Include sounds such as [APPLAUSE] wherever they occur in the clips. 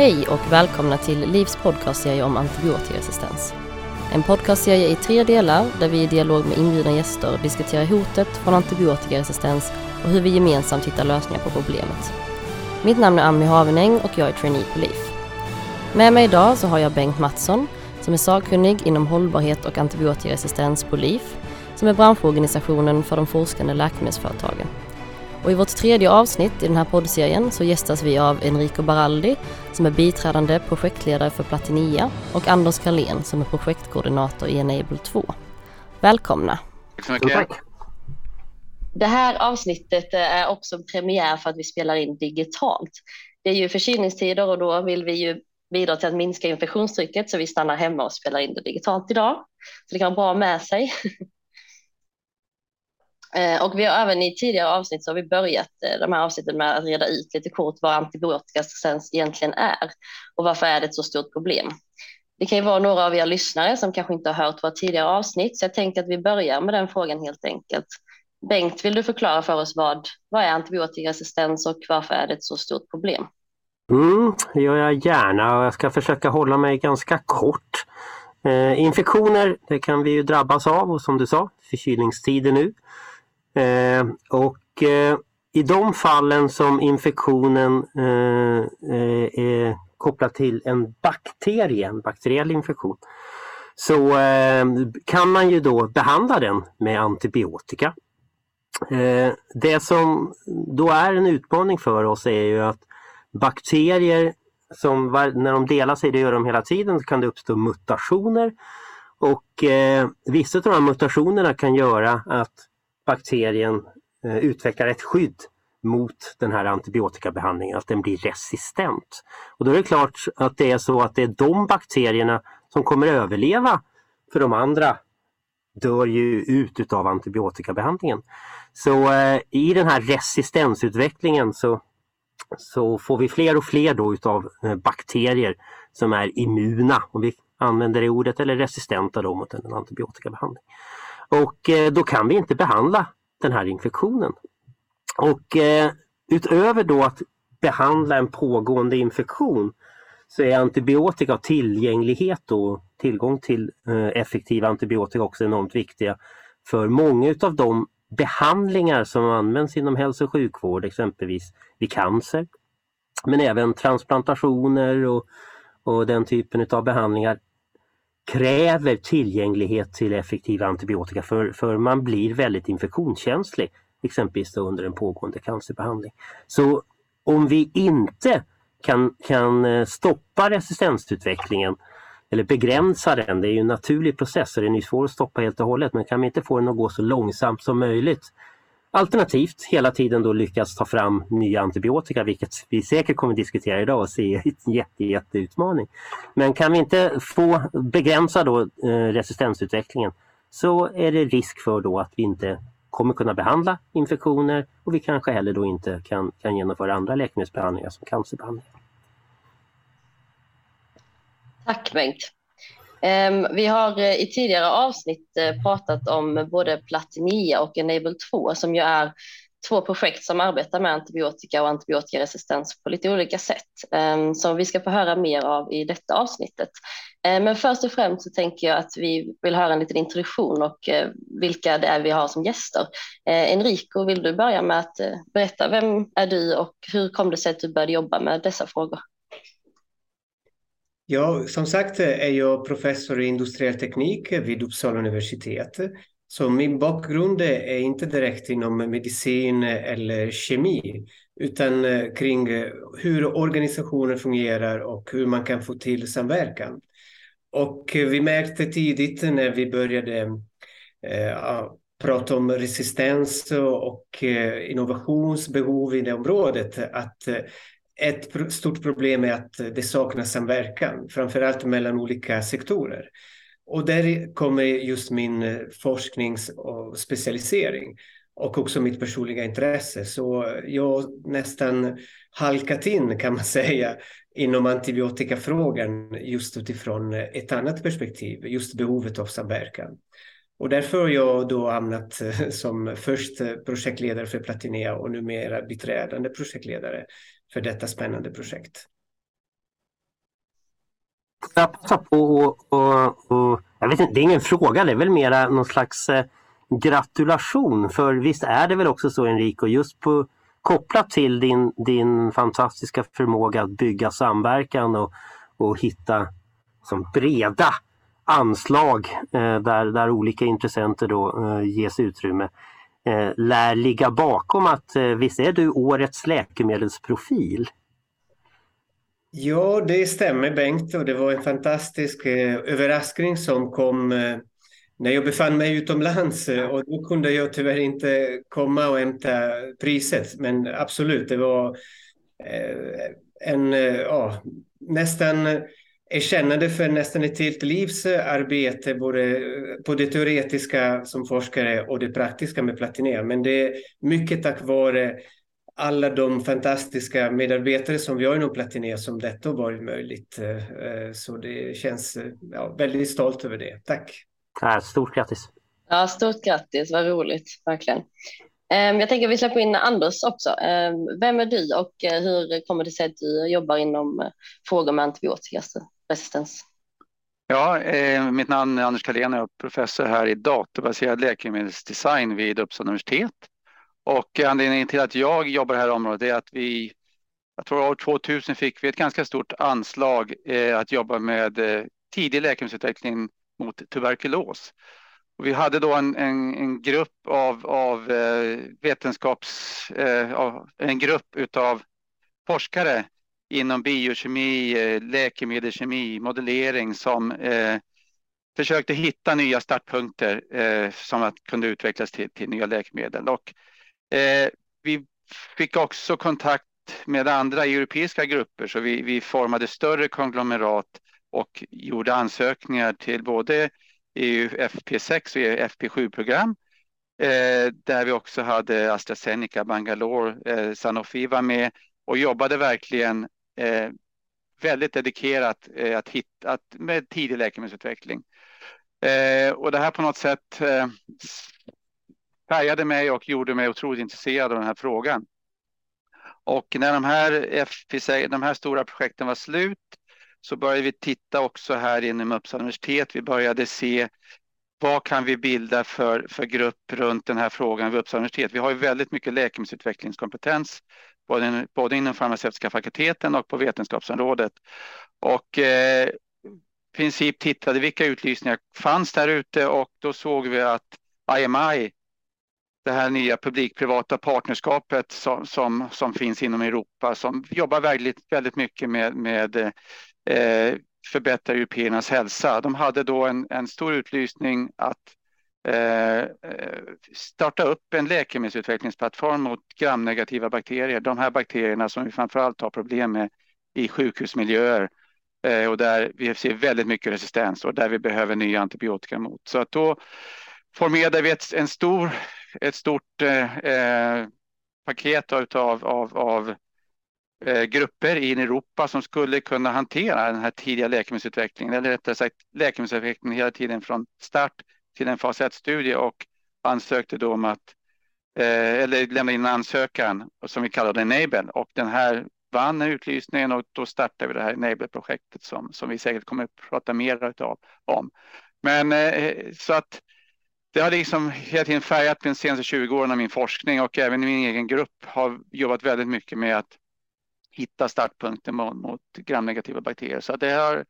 Hej och välkomna till Livs podcastserie om antibiotikaresistens. En podcastserie i tre delar där vi i dialog med inbjudna gäster diskuterar hotet från antibiotikaresistens och hur vi gemensamt hittar lösningar på problemet. Mitt namn är Ami Havenäng och jag är trainee på LIF. Med mig idag så har jag Bengt Mattsson som är sakkunnig inom hållbarhet och antibiotikaresistens på LIF som är branschorganisationen för de forskande läkemedelsföretagen. Och I vårt tredje avsnitt i den här poddserien så gästas vi av Enrico Baraldi som är biträdande projektledare för Platinia och Anders Karlén som är projektkoordinator i Enable 2. Välkomna! Tack så mycket. Det här avsnittet är också premiär för att vi spelar in digitalt. Det är ju förkylningstider och då vill vi ju bidra till att minska infektionstrycket så vi stannar hemma och spelar in det digitalt idag. Så det kan vara bra med sig. Eh, och vi har även i tidigare avsnitt så har vi börjat eh, de här avsnitten med att reda ut lite kort vad antibiotikaresistens egentligen är och varför är det ett så stort problem. Det kan ju vara några av er lyssnare som kanske inte har hört våra tidigare avsnitt, så jag tänker att vi börjar med den frågan helt enkelt. Bengt, vill du förklara för oss vad, vad är antibiotikaresistens och varför är det ett så stort problem? Mm, det gör jag gärna och jag ska försöka hålla mig ganska kort. Eh, infektioner, det kan vi ju drabbas av och som du sa, förkylningstider nu. Eh, och eh, i de fallen som infektionen eh, eh, är kopplad till en bakterie, en bakteriell infektion, så eh, kan man ju då behandla den med antibiotika. Eh, det som då är en utmaning för oss är ju att bakterier som när de delar sig, det gör de hela tiden, så kan det uppstå mutationer. Och eh, vissa av de här mutationerna kan göra att bakterien eh, utvecklar ett skydd mot den här antibiotikabehandlingen, att den blir resistent. Och då är det klart att det är så att det är de bakterierna som kommer överleva för de andra dör ju ut utav antibiotikabehandlingen. Så eh, i den här resistensutvecklingen så, så får vi fler och fler då utav eh, bakterier som är immuna, om vi använder det ordet, eller resistenta då mot en antibiotikabehandling. Och eh, då kan vi inte behandla den här infektionen. Och eh, utöver då att behandla en pågående infektion så är antibiotika och tillgänglighet och tillgång till eh, effektiva antibiotika också enormt viktiga för många av de behandlingar som används inom hälso och sjukvård, exempelvis vid cancer. Men även transplantationer och, och den typen av behandlingar kräver tillgänglighet till effektiva antibiotika för, för man blir väldigt infektionskänslig exempelvis under en pågående cancerbehandling. Så om vi inte kan, kan eh, stoppa resistensutvecklingen eller begränsa den, det är ju en naturlig process och den är svår att stoppa helt och hållet, men kan vi inte få den att gå så långsamt som möjligt Alternativt hela tiden då lyckas ta fram nya antibiotika, vilket vi säkert kommer diskutera idag och se en jätte, jätteutmaning. Men kan vi inte få begränsa då eh, resistensutvecklingen så är det risk för då att vi inte kommer kunna behandla infektioner och vi kanske heller då inte kan, kan genomföra andra läkemedelsbehandlingar som cancerbehandling. Tack Bengt. Ehm, vi har eh, i tidigare avsnitt eh, pratat om både Platinia och Enable 2 som ju är två projekt som arbetar med antibiotika och antibiotikaresistens på lite olika sätt ehm, som vi ska få höra mer av i detta avsnittet. Ehm, men först och främst så tänker jag att vi vill höra en liten introduktion och eh, vilka det är vi har som gäster. Enrico, vill du börja med att berätta vem är du och hur kom det sig att du började jobba med dessa frågor? Ja, som sagt är jag professor i industriell teknik vid Uppsala universitet. Så min bakgrund är inte direkt inom medicin eller kemi, utan eh, kring hur organisationer fungerar och hur man kan få till samverkan. Och vi märkte tidigt när vi började eh, prata om resistens och eh, innovationsbehov i det området att eh, ett stort problem är att det saknas samverkan, framförallt mellan olika sektorer. Och där kommer just min forsknings och specialisering och också mitt personliga intresse. Så jag nästan halkat in kan man [LAUGHS] säga inom antibiotikafrågan just utifrån ett annat perspektiv, just behovet av samverkan. Och därför har jag då hamnat [LAUGHS] som först projektledare för Platinea och numera biträdande projektledare för detta spännande projekt. jag passar på och, och, och, jag vet inte, det är ingen fråga, det är väl mera någon slags eh, gratulation. För visst är det väl också så Enrico, just på, kopplat till din, din fantastiska förmåga att bygga samverkan och, och hitta som breda anslag eh, där, där olika intressenter då eh, ges utrymme eh, lär ligga bakom att eh, visst är du årets läkemedelsprofil? Ja, det stämmer Bengt och det var en fantastisk eh, överraskning som kom eh, när jag befann mig utomlands eh, och då kunde jag tyvärr inte komma och hämta priset. Men absolut, det var eh, en, eh, ja, nästan erkännande för nästan ett helt livs arbete, både på det teoretiska som forskare och det praktiska med Platinia. Men det är mycket tack vare alla de fantastiska medarbetare som vi har inom Platinia som detta har varit möjligt. Så det känns ja, väldigt stolt över det. Tack! Ja, stort grattis! Ja, stort grattis, vad roligt, verkligen. Ehm, jag tänker att vi släpper in Anders också. Ehm, vem är du och eh, hur kommer det sig att du jobbar inom eh, frågor med antibiotikaresistens? Resistens. Ja, eh, mitt namn är Anders Karlén och jag är professor här i datorbaserad läkemedelsdesign vid Uppsala universitet. Och anledningen till att jag jobbar i här området är att vi, jag tror år 2000 fick vi ett ganska stort anslag eh, att jobba med eh, tidig läkemedelsutveckling mot tuberkulos. Och vi hade då en, en, en grupp av, av eh, vetenskaps, eh, en grupp utav forskare inom biokemi, eh, läkemedelskemi, modellering som eh, försökte hitta nya startpunkter eh, som att kunde utvecklas till, till nya läkemedel. Och, eh, vi fick också kontakt med andra europeiska grupper så vi, vi formade större konglomerat och gjorde ansökningar till både EU FP6 och EU FP7-program eh, där vi också hade AstraZeneca, Bangalore, eh, Sanofi var med och jobbade verkligen eh, väldigt dedikerat eh, att hitta, att, med tidig läkemedelsutveckling. Eh, och det här på något sätt eh, färgade mig och gjorde mig otroligt intresserad av den här frågan. Och när de här, de här stora projekten var slut så började vi titta också här inom Uppsala universitet. Vi började se vad kan vi bilda för, för grupp runt den här frågan vid Uppsala universitet? Vi har ju väldigt mycket läkemedelsutvecklingskompetens, både, både inom farmaceutiska fakulteten och på vetenskapsområdet. Och eh, i princip tittade vilka utlysningar fanns där ute och då såg vi att IMI, det här nya publik-privata partnerskapet som, som, som finns inom Europa, som jobbar väldigt, väldigt mycket med, med eh, förbättra européernas hälsa. De hade då en, en stor utlysning att Eh, eh, starta upp en läkemedelsutvecklingsplattform mot gramnegativa bakterier. De här bakterierna som vi framförallt har problem med i sjukhusmiljöer eh, och där vi ser väldigt mycket resistens och där vi behöver nya antibiotika mot. Så att då formerade vi ett, en stor, ett stort eh, eh paket av, av, av Eh, grupper i Europa som skulle kunna hantera den här tidiga läkemedelsutvecklingen, eller rättare sagt läkemedelsutvecklingen hela tiden från start till en fas 1-studie och ansökte då om att, eh, eller lämnade in en ansökan som vi kallade Enable och den här vann utlysningen och då startade vi det här Enable-projektet som, som vi säkert kommer att prata mer utav, om. Men eh, så att det har liksom hela tiden färgat de senaste 20 åren av min forskning och även min egen grupp har jobbat väldigt mycket med att hitta startpunkten mot, mot gramnegativa bakterier. Så det har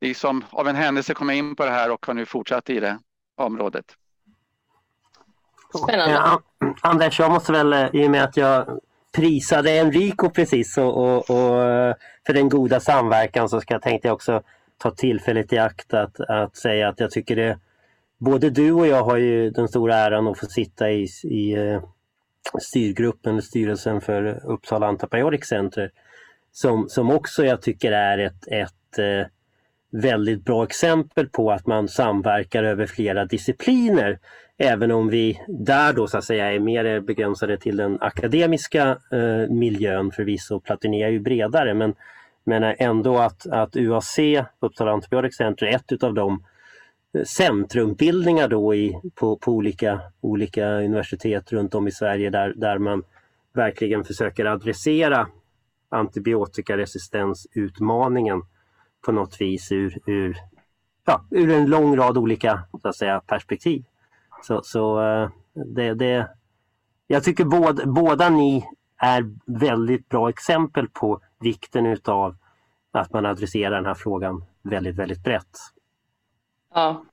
liksom av en händelse kommit in på det här och har nu fortsatt i det området. Spännande. Ja, Anders, jag måste väl i och med att jag prisade Enrico precis och, och, och för den goda samverkan så ska jag tänkte jag också ta tillfället i akt att, att säga att jag tycker det Både du och jag har ju den stora äran att få sitta i, i styrgruppen, styrelsen för Uppsala Antibiotic Center som, som också jag tycker är ett, ett eh, väldigt bra exempel på att man samverkar över flera discipliner. Även om vi där då så att säga är mer begränsade till den akademiska eh, miljön förvisso. Platinia är ju bredare men, men ändå att, att UAC, Uppsala Antibiotic Center, är ett utav de eh, centrumbildningar då i, på, på olika, olika universitet runt om i Sverige där, där man verkligen försöker adressera antibiotikaresistensutmaningen på något vis ur, ur, ja, ur en lång rad olika så att säga, perspektiv. Så, så eh, det, det, jag tycker båda, båda ni är väldigt bra exempel på vikten utav att man adresserar den här frågan väldigt, väldigt brett. Ja,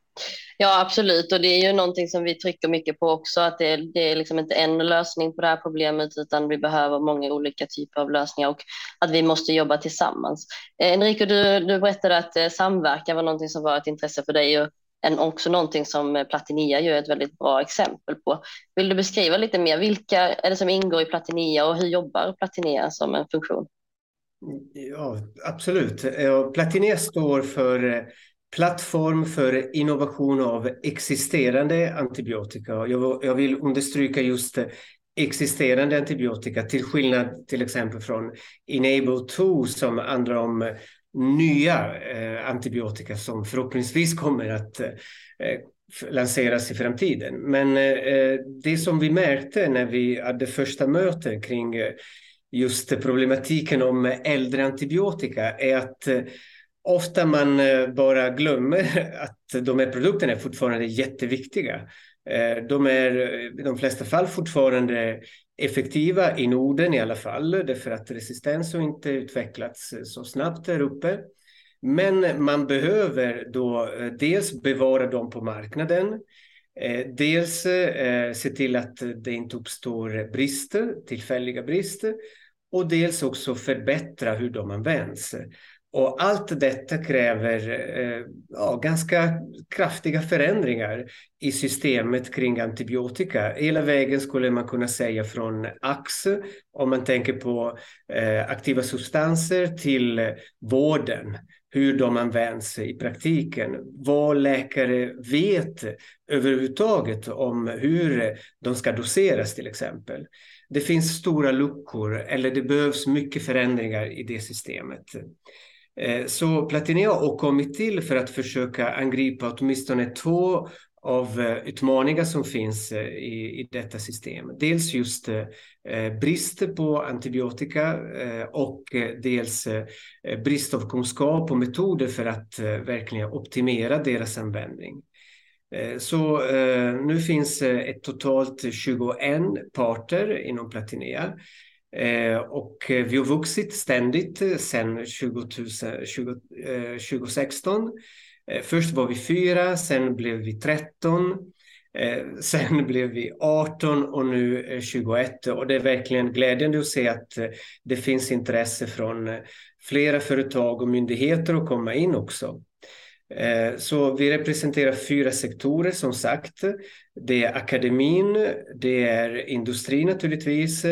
ja absolut och det är ju någonting som vi trycker mycket på också att det, det är liksom inte en lösning på det här problemet utan vi behöver många olika typer av lösningar och att vi måste jobba tillsammans. Eh, Enrico, du, du berättade att eh, samverkan var någonting som var ett intresse för dig och en, också någonting som eh, Platinia gör ett väldigt bra exempel på. Vill du beskriva lite mer, vilka är det som ingår i Platinia och hur jobbar Platinia som en funktion? Ja, absolut. Eh, Platinia står för eh, plattform för innovation av existerande antibiotika. Jag, jag vill understryka just existerande antibiotika till skillnad till exempel från Enable 2 som handlar om nya eh, antibiotika som förhoppningsvis kommer att eh, lanseras i framtiden. Men eh, det som vi märkte när vi hade första mötet kring eh, just problematiken om äldre antibiotika är att eh, ofta man eh, bara glömmer [LAUGHS] att de här produkterna är fortfarande jätteviktiga. Eh, de är eh, i de flesta fall fortfarande effektiva i Norden i alla fall, därför att resistens har inte utvecklats så snabbt där uppe. Men man behöver då dels bevara dem på marknaden, dels se till att det inte uppstår brister, tillfälliga brister, och dels också förbättra hur de används. Och allt detta kräver eh, ja, ganska kraftiga förändringar i systemet kring antibiotika. Hela vägen skulle man kunna säga från AX, om man tänker på eh, aktiva substanser, till vården hur de används i praktiken. Vad läkare vet överhuvudtaget om hur de ska doseras till exempel. Det finns stora luckor eller det behövs mycket förändringar i det systemet. Eh, så Platinia har kommit till för att försöka angripa åtminstone två av eh, utmaningar som finns eh, i, i detta system. Dels just brist på antibiotika och dels brist av kunskap och metoder för att verkligen optimera deras användning. Så nu finns ett totalt 21 parter inom Platinia Eh, Eh, och eh, vi har vuxit ständigt eh, sedan 2016. Eh, först var vi fyra, sen blev vi 13, eh, [LAUGHS] sen blev vi 18 och nu 21. Och det är verkligen glädjande att se att det finns intresse från flera företag och myndigheter att komma in också. Så vi representerar fyra sektorer som sagt. Det är akademin, det är industri naturligtvis,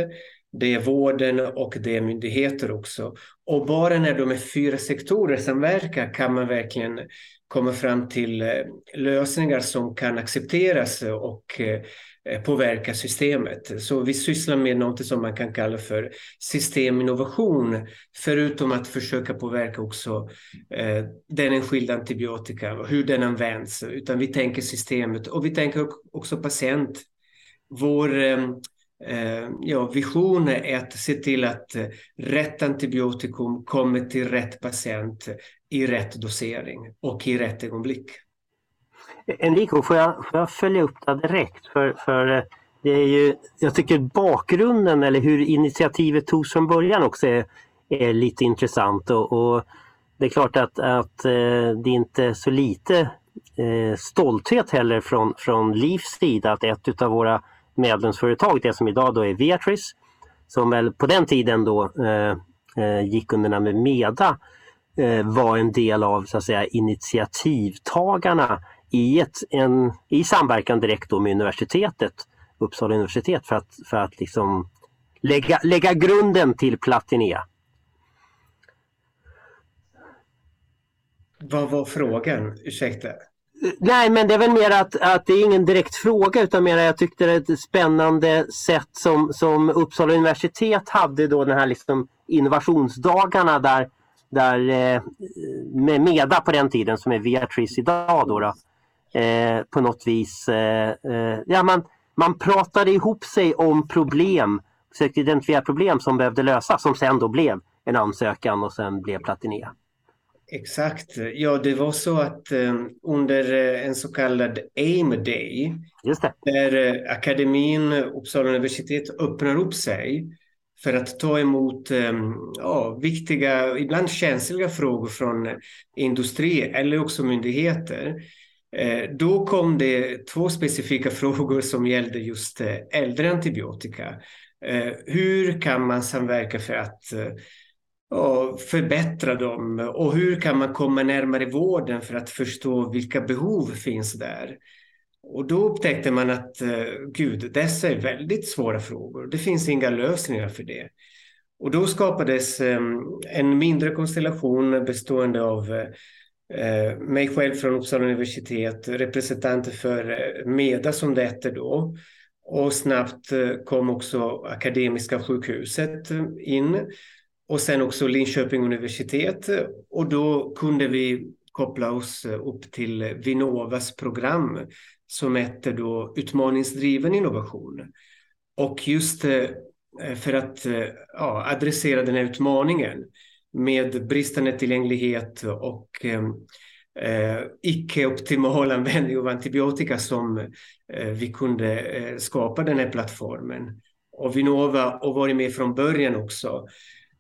det är vården och det är myndigheter också. Och bara när de är fyra sektorer samverkar kan man verkligen komma fram till eh, lösningar som kan accepteras och eh, påverka systemet. Så vi sysslar med något som man kan kalla för systeminnovation, förutom att försöka påverka också eh, den enskilda antibiotika och hur den används, utan vi tänker systemet och vi tänker också patient. Vår Eh, Eh, ja, vision är att se till att eh, rätt antibiotikum kommer till rätt patient i rätt dosering och i rätt ögonblick. Enrico, får jag, får jag följa upp det direkt? För, för eh, det är ju, jag tycker bakgrunden eller hur initiativet togs från början också är, är lite intressant. Och, och, det är klart att, att det är inte så lite stolthet heller från, från Livs sida att ett av våra medlemsföretag, det som idag då är Beatrice, som väl på den tiden då eh, eh, gick under namnet Meda, eh, var en del av så att säga, initiativtagarna i, ett, en, i samverkan direkt då med universitetet, Uppsala universitet, för att, för att liksom lägga, lägga grunden till Platinea. Vad var frågan? Ursäkta. Nej, men det är väl mer att, att det är ingen direkt fråga utan mer att jag tyckte det är ett spännande sätt som, som Uppsala universitet hade då den här liksom innovationsdagarna där, där eh, med Meda på den tiden som är Beatrice idag då, då eh, på något vis, eh, eh, ja man, man pratade ihop sig om problem, försökte identifiera problem som behövde lösas som sen då blev en ansökan och sen blev Platinea. Exakt. Ja, det var så att um, under en så kallad AIM Day, där akademin, Uppsala universitet, öppnar upp sig för att ta emot ja, viktiga, ibland känsliga frågor från industri eller också myndigheter. Eh, då kom det två specifika [LAUGHS] frågor som gällde just eh, äldre antibiotika. Eh, hur kan man samverka för att och förbättra dem och hur kan man komma närmare vården för att förstå vilka behov finns där? Och då upptäckte man att eh, gud, dessa är väldigt svåra frågor. Det finns inga lösningar för det. Och då skapades ehm, en mindre konstellation bestående av eh, mig själv från Uppsala universitet, representanter för eh, MEDA som det hette då. Och snabbt kom också Akademiska sjukhuset in och sen också Linköping universitet. Och då kunde vi koppla oss upp till Vinnovas program som hette då Utmaningsdriven innovation. Och just eh, för att eh, ja, adressera den här utmaningen med bristande tillgänglighet och eh, eh icke-optimal [LAUGHS] användning av antibiotika som eh, vi kunde eh, skapa den här plattformen. Och Vinnova har varit med från början också.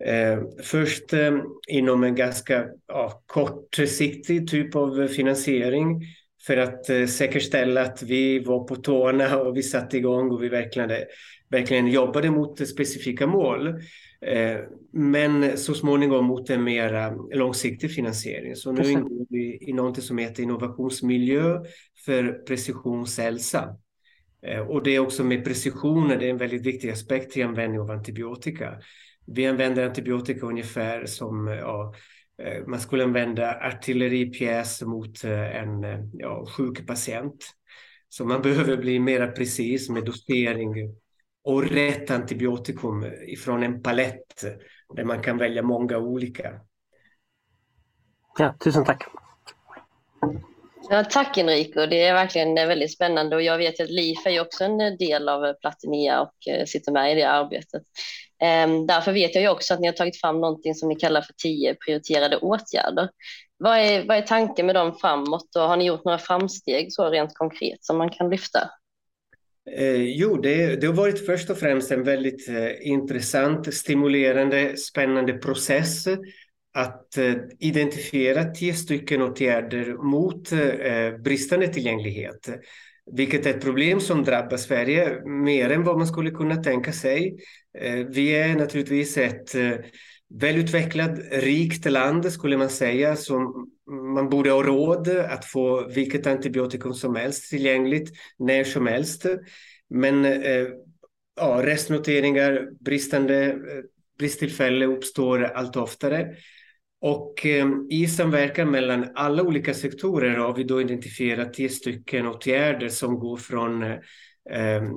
Eh, först eh, inom en ganska ja, kortsiktig typ av finansiering för att eh, säkerställa att vi var på tårna och vi satte igång och vi verkligen, verkligen jobbade mot specifika mål. Eh, men så småningom mot en mer långsiktig finansiering. Så nu ingår vi i något som heter innovationsmiljö för precisionshälsa. Eh, och det är också med precisionen, det är en väldigt viktig aspekt till användning av antibiotika. Vi använder antibiotika ungefär som ja, eh, man skulle använda artilleripjäs mot en ja, sjuk patient. Så man [LAUGHS] behöver bli mer precis med dosering och rätt antibiotikum ifrån en palett där man kan välja många olika. Ja, tusen tack. Ja, tack Enrico, det är verkligen väldigt spännande och jag vet att LIF är också en del av Platinia och eh, sitter med i det arbetet. Ehm, därför vet jag ju också att ni har tagit fram någonting som ni kallar för tio prioriterade åtgärder. Vad är, vad är tanken med dem framåt och har ni gjort några framsteg så rent konkret som man kan lyfta? Eh, jo, det, det, har varit först och främst en väldigt eh, intressant, stimulerande, spännande process att eh, identifiera tio stycken åtgärder mot eh, eh bristande tillgänglighet. Vilket är ett problem som drabbar Sverige mer än vad man skulle kunna tänka sig. Eh, vi är naturligtvis ett eh, välutvecklat, rikt land skulle man säga som man borde ha råd att få vilket antibiotikum som helst tillgängligt när som helst. Men eh, ja, restnoteringar, bristande bristtillfälle uppstår allt oftare. Och ehm, i samverkan mellan alla olika sektorer har vi då identifierat tio stycken åtgärder som går från ehm,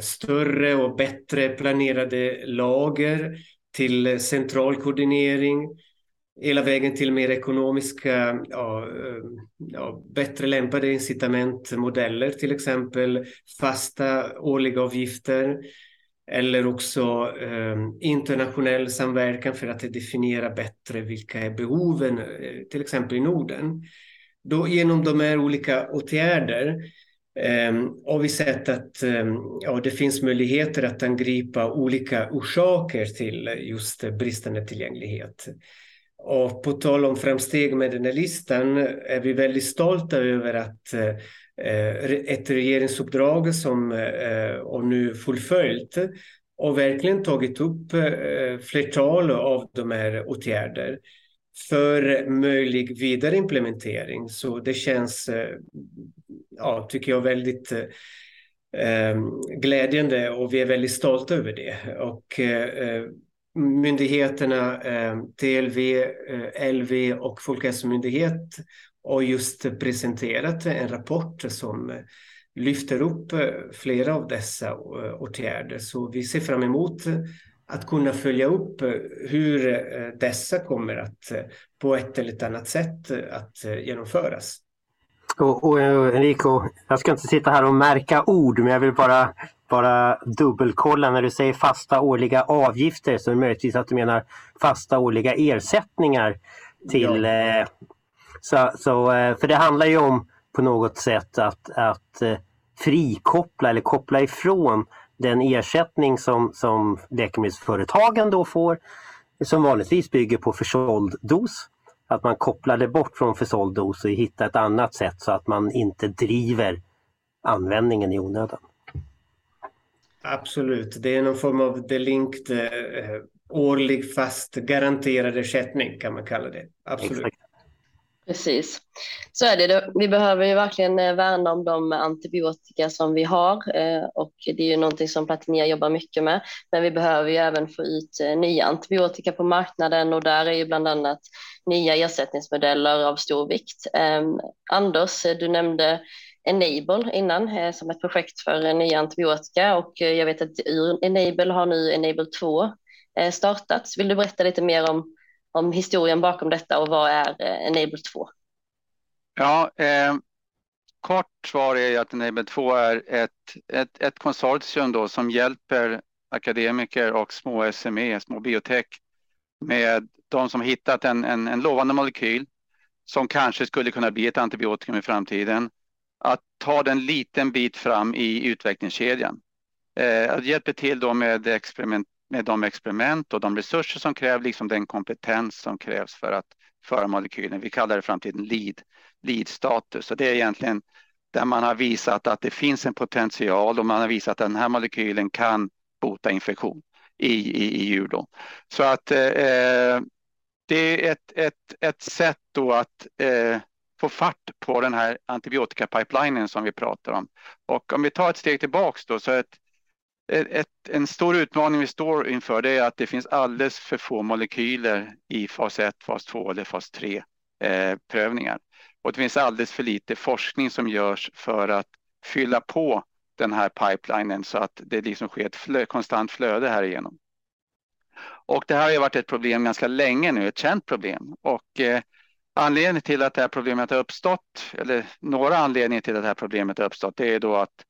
större och bättre planerade lager till central koordinering, hela vägen till mer ekonomiska, ja, ehm, ja, bättre lämpade incitamentmodeller, till exempel fasta årliga avgifter eller också eh, internationell samverkan för att definiera bättre vilka är behoven, eh, till exempel i Norden. Då genom de här olika åtgärder eh, har vi sett att eh, ja, det finns möjligheter att angripa olika orsaker till just bristande tillgänglighet. Och på tal om framsteg med den här listan är vi väldigt stolta över att eh, Eh, ett regeringsuppdrag som eh, och nu fullföljt och verkligen tagit upp eh, flertal av de här åtgärder för möjlig vidare implementering. Så det känns, ja, tycker jag, väldigt glädjande och vi är väldigt stolta över det. Och myndigheterna TLV, LV och Folkhälsomyndigheten har just presenterat en rapport som lyfter upp eh, flera av dessa åtgärder. Så vi ser fram emot att kunna följa upp hur dessa kommer att på ett eller annat sätt att genomföras. Och, och Enrico, jag ska inte sitta här och märka ord men jag vill bara bara dubbelkolla när du säger fasta årliga avgifter så är det möjligtvis att du menar fasta årliga ersättningar till... Ja. Eh, så, så, eh, för det handlar ju om på något sätt att, att eh, frikoppla eller koppla ifrån den ersättning som, som läkemedelsföretagen då får som vanligtvis bygger på försåld dos. Att man kopplar det bort från försåld dos och hittar ett annat sätt så att man inte driver användningen i onödan. Absolut, det är någon form av delinked eh, årlig fast garanterad ersättning kan man kalla det. Absolut. Exakt. Precis, så är det. Vi behöver ju verkligen eh, värna om de antibiotika som vi har eh, och det är ju någonting som Platinia jobbar mycket med. Men vi behöver ju även få ut eh, nya antibiotika på marknaden och där är ju bland annat nya ersättningsmodeller av stor vikt. Ehm, Anders, du nämnde Enable innan som ett projekt för nya antibiotika och jag vet att ur Enable har nu Enable 2 startats. Vill du berätta lite mer om om historien bakom detta och vad är eh, Enable 2? Ja, eh, kort svar är att Enable 2 är ett, ett, ett konsortium då som hjälper akademiker och små SME, små biotech med de som hittat en, en, en lovande molekyl som kanske skulle kunna bli ett antibiotikum i framtiden, att ta den liten bit fram i utvecklingskedjan. Eh, att hjälpa till då med experiment, med de experiment och de resurser som krävs, liksom den kompetens som krävs för att föra molekylen. Vi kallar det framtiden lead, lead status och det är egentligen där man har visat att det finns en potential och man har visat att den här molekylen kan bota infektion i, i, i djur. Då. Så att eh, det är ett, ett, ett sätt då att eh, få fart på den här antibiotikapipelinen som vi pratar om. Och om vi tar ett steg tillbaks då så ett, ett, en stor utmaning vi står inför det är att det finns alldeles för få molekyler i fas 1, fas 2 eller fas 3 eh, prövningar. Och det finns alldeles för lite forskning som görs för att fylla på den här pipelinen så att det liksom sker ett flö, konstant flöde här igenom. Och det här har varit ett problem ganska länge nu, ett känt problem. Och eh, anledningen till att det här problemet har uppstått, eller några anledningar till att det här problemet har uppstått, det är då att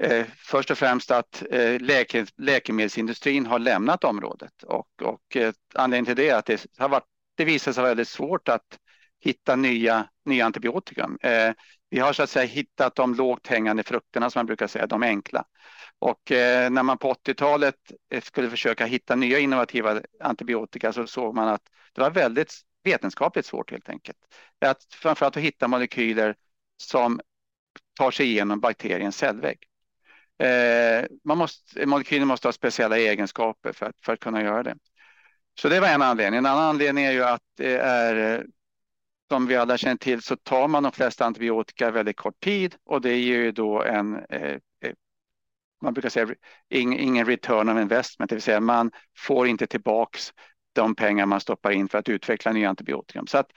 Eh, först och främst att eh, läke, läkemedelsindustrin har lämnat området och, och eh, anledningen till det är att det, har varit, det visar sig väldigt svårt att hitta nya, nya antibiotika. Eh, vi har så att säga hittat de lågt hängande frukterna som man brukar säga, de enkla. Och eh, när man på 80-talet eh, skulle försöka hitta nya innovativa antibiotika så såg man att det var väldigt vetenskapligt svårt helt enkelt. Att framförallt att hitta molekyler som tar sig igenom bakteriens cellvägg. Eh, man måste, molekyler måste ha speciella egenskaper för att, för att kunna göra det. Så det var en anledning. En annan anledning är ju att det är, som vi alla känner till, så tar man de flesta antibiotika väldigt kort tid och det ger ju då en, eh, eh man brukar säga ingen return of investment, det vill säga man får inte tillbaks de pengar man stoppar in för att utveckla nya antibiotika. Så att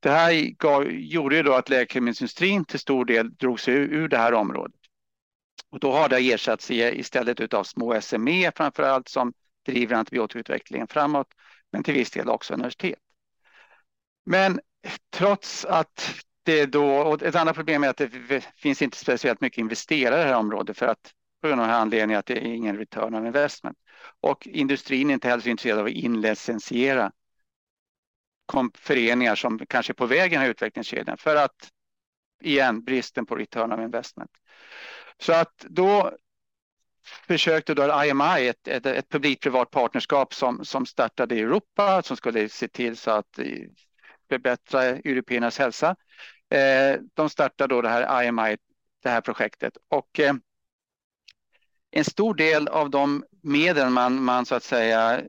det här gav, gjorde ju då att läkemedelsindustrin till stor del drog sig ur, ur det här området. Och då har det ersatts istället av små SME framför allt som driver antibiotikautvecklingen framåt, men till viss del också universitet. Men trots att det då, och ett annat problem är att det finns inte speciellt mycket investerare i det här området för att på grund av den här anledningen att det är ingen return on investment. Och industrin är inte heller så intresserad av att inlicensiera föreningar som kanske är på väg i den här utvecklingskedjan för att igen bristen på return on investment. Så att då försökte då IMI, ett, ett, ett publik-privat partnerskap som, som startade i Europa, som skulle se till så att förbättra européernas hälsa. Eh, de startade då det här IMI, det här projektet. Och eh, en stor del av de medel man, man så att säga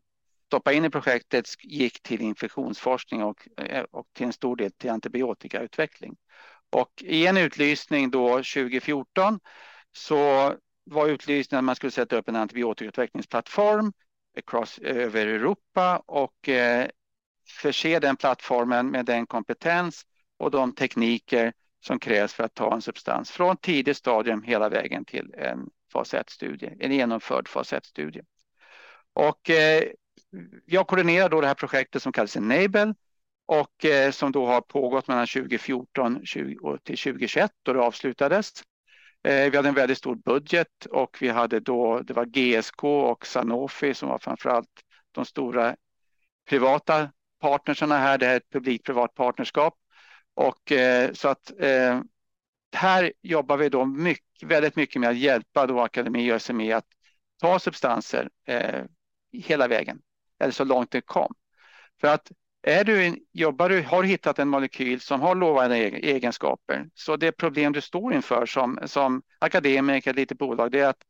stoppade in i projektet gick till infektionsforskning och, eh, och till en stor del till antibiotikautveckling. Och i en utlysning då 2014 så var utlysningen att man skulle sätta upp en antibiotikautvecklingsplattform across, över Europa och eh, förse den plattformen med den kompetens och de tekniker som krävs för att ta en substans från tidigt stadium hela vägen till en fas 1-studie, en genomförd fas 1-studie. Och eh, jag koordinerar då det här projektet som kallas Enable och eh, som då har pågått mellan 2014 20, till 2021 då det avslutades. Eh, vi hade en väldigt stor budget och vi hade då, det var GSK och Sanofi som var framförallt de stora privata partnerserna här, det här är ett publik-privat partnerskap. Och eh, så att eh, här jobbar vi då mycket, väldigt mycket med att hjälpa då Akademi och SME att ta substanser hela vägen, eller så långt det kom. För att är du, jobbar du, har hittat en molekyl som har lovande egenskaper, så det problem du står inför som, som akademiker, litet bolag, det är att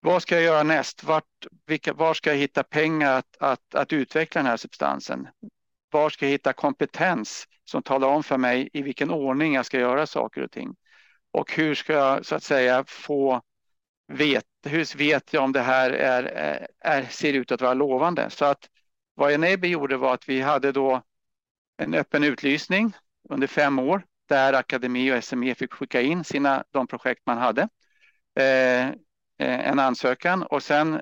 vad ska jag göra näst? Vart, vilka, var ska jag hitta pengar att, att, att utveckla den här substansen? Var ska jag hitta kompetens som talar om för mig i vilken ordning jag ska göra saker och ting? Och hur ska jag så att säga få veta, hur vet jag om det här är, är, ser ut att vara lovande? Så att vad Enable gjorde var att vi hade då en öppen utlysning under fem år där Akademi och SME fick skicka in sina, de projekt man hade. Eh, eh, en ansökan och sen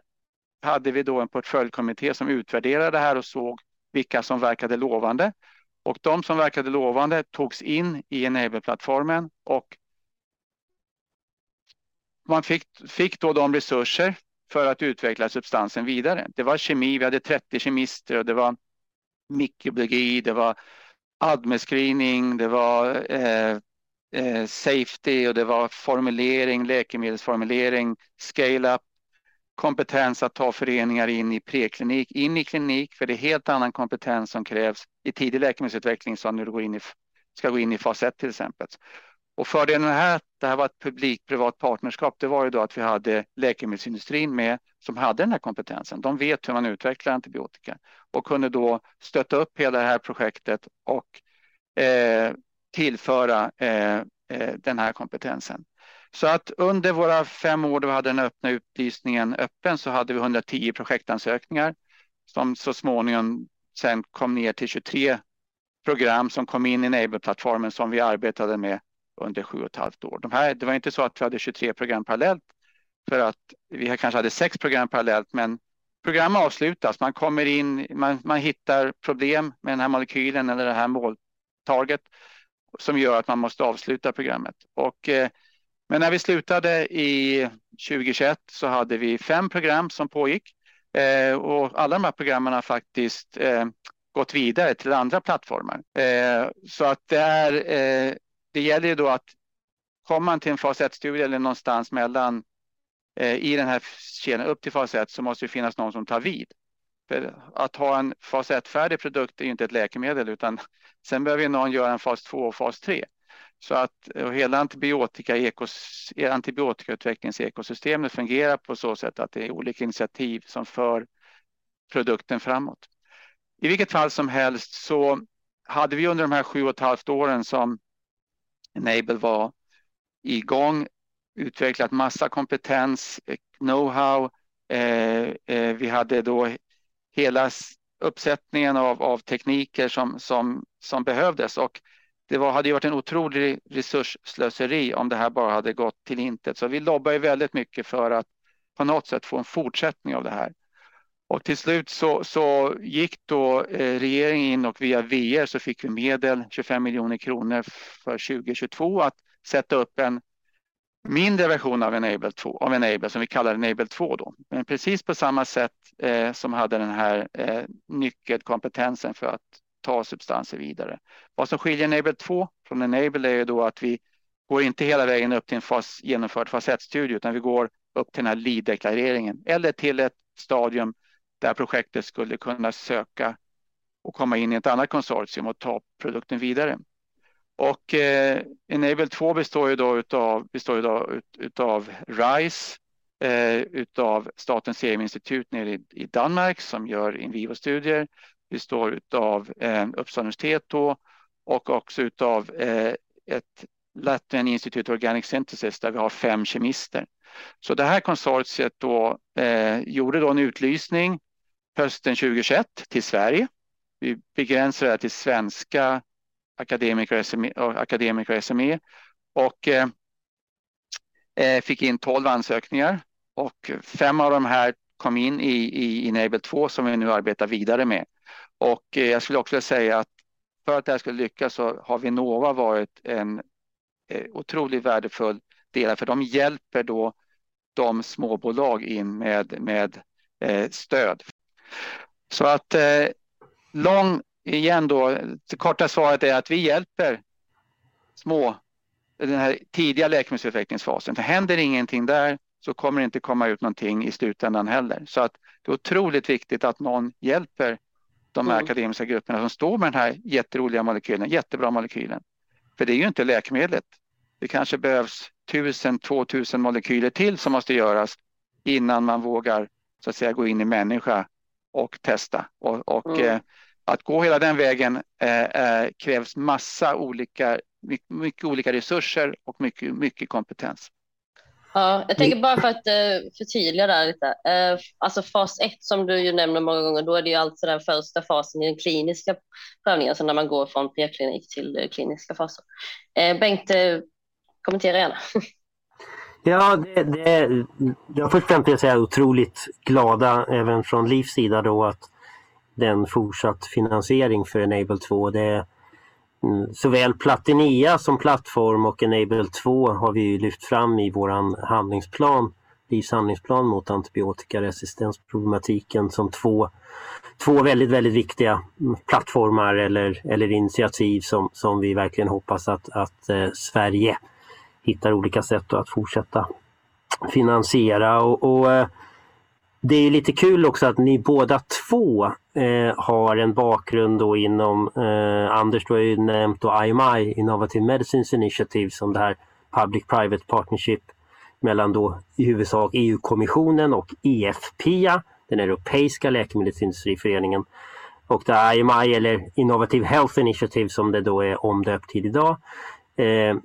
hade vi då en portföljkommitté som utvärderade det här och såg vilka som verkade lovande. Och de som verkade lovande togs in i Enable-plattformen och man fick, fick då de resurser för att utveckla substansen vidare. Det var kemi, vi hade 30 kemister och det var mikrobiologi, det var admescreening, det var eh, eh, safety och det var formulering, läkemedelsformulering, scale-up, kompetens att ta föreningar in i preklinik, in i klinik, för det är helt annan kompetens som krävs i tidig läkemedelsutveckling som när du går in i, ska gå in i fas 1 till exempel. Och fördelen med det här, det här var ett publik-privat partnerskap, det var ju då att vi hade läkemedelsindustrin med som hade den här kompetensen. De vet hur man utvecklar antibiotika och kunde då stötta upp hela det här projektet och eh, tillföra eh, eh, den här kompetensen. Så att under våra fem år då vi hade den öppna utlysningen öppen så hade vi 110 projektansökningar som så småningom sen kom ner till 23 program som kom in i Enable-plattformen som vi arbetade med under sju och ett halvt år. De här, det var inte så att vi hade 23 program parallellt för att vi kanske hade sex program parallellt, men program avslutas. Man kommer in, man, man hittar problem med den här molekylen eller det här måltarget som gör att man måste avsluta programmet. Och, eh, men när vi slutade i 2021 så hade vi fem program som pågick eh, och alla de här programmen har faktiskt eh, gått vidare till andra plattformar. Eh, så att det är eh, det gäller ju då att kommer man till en fas 1-studie eller någonstans mellan eh, i den här kedjan upp till fas 1 så måste det finnas någon som tar vid. För att ha en fas 1-färdig produkt är ju inte ett läkemedel utan [LAUGHS] sen behöver någon göra en fas 2 och fas 3. Så att eh, hela antibiotika, ekos, antibiotikautvecklingsekosystemet fungerar på så sätt att det är olika initiativ som för produkten framåt. I vilket fall som helst så hade vi under de här sju och ett halvt åren som Enable var igång, utvecklat massa kompetens, eh, know-how. Eh, eh, vi hade då hela uppsättningen av, av tekniker som, som, som behövdes och det var, hade varit en otrolig resursslöseri om det här bara hade gått till intet. Så vi lobbar ju väldigt mycket för att på något sätt få en fortsättning av det här. Och till slut så, så gick då eh, regeringen in och via VR så fick vi medel, 25 miljoner kronor för 2022 att sätta upp en mindre version av Enable, 2, av Enable som vi kallar Enable 2 då. Men precis på samma sätt eh, som hade den här eh, nyckelkompetensen för att ta substanser vidare. Vad som skiljer Enable 2 från Enable är ju då att vi går inte hela vägen upp till en fas, genomförd fas 1-studie utan vi går upp till den här lead-deklareringen eller till ett stadium det här projektet skulle kunna söka och komma in i ett annat konsortium och ta produkten vidare. Och eh, Enable 2 består ju då utav, består ju då ut, utav RISE, eh, utav Statens Seruminstitut nere i, i, Danmark som gör in vivo-studier, består utav eh, Uppsala universitet då, och också utav eh, ett Latvian Institute of Organic Synthesis där vi har fem kemister. Så det här konsortiet då eh, gjorde då en utlysning hösten 2021 till Sverige. Vi begränsar det till svenska akademiker och SME, akademiker och, SME och eh, eh, fick in 12 ansökningar och fem av de här kom in i, i Enable 2 som vi nu arbetar vidare med. Och eh, jag skulle också säga att för att det här skulle lyckas så har Vinnova varit en eh, otroligt värdefull del för de hjälper då de småbolag in med, med eh, stöd. Så att eh, lång, igen då, det korta svaret är att vi hjälper små, den här tidiga läkemedelsutvecklingsfasen. För händer ingenting där så kommer det inte komma ut någonting i slutändan heller. Så att det är otroligt viktigt att någon hjälper de här mm. akademiska grupperna som står med den här jätteroliga molekylen, jättebra molekylen. För det är ju inte läkemedlet. Det kanske behövs tusen, två tusen molekyler till som måste göras innan man vågar så att säga gå in i människa och testa. Och, och mm. eh, att gå hela den vägen eh, eh, krävs massa olika, mycket, mycket, olika resurser och mycket, mycket kompetens. Ja, jag tänker bara för att uh, förtydliga där lite. Uh, alltså fas 1 som du ju nämner många gånger, då är det ju alltså den första fasen i den kliniska prövningen, alltså när man går från preklinik till uh, kliniska faser. Bengt, kommentera gärna. [LAUGHS] Ja, det, det, jag först och främst säga otroligt glada även från Livs sida då att den fortsatt finansiering för Enable 2. Det, mm, såväl Platinia som plattform och Enable 2 har vi lyft fram i våran handlingsplan, LIVs handlingsplan mot antibiotikaresistensproblematiken som två, två väldigt, väldigt viktiga plattformar eller, eller initiativ som, som vi verkligen hoppas att, att eh, Sverige hittar olika sätt att fortsätta finansiera. och, och eh, det är lite kul också att ni båda två eh, har en bakgrund då inom, eh, Anders du har ju nämnt då IMI, Innovative Medicines Initiative, som det här Public Private Partnership mellan då i huvudsak EU-kommissionen och EFPIA, den europeiska läkemedelsindustriföreningen. Och det IMI eller Innovative Health Initiative som det då är omdöpt till idag. Eh,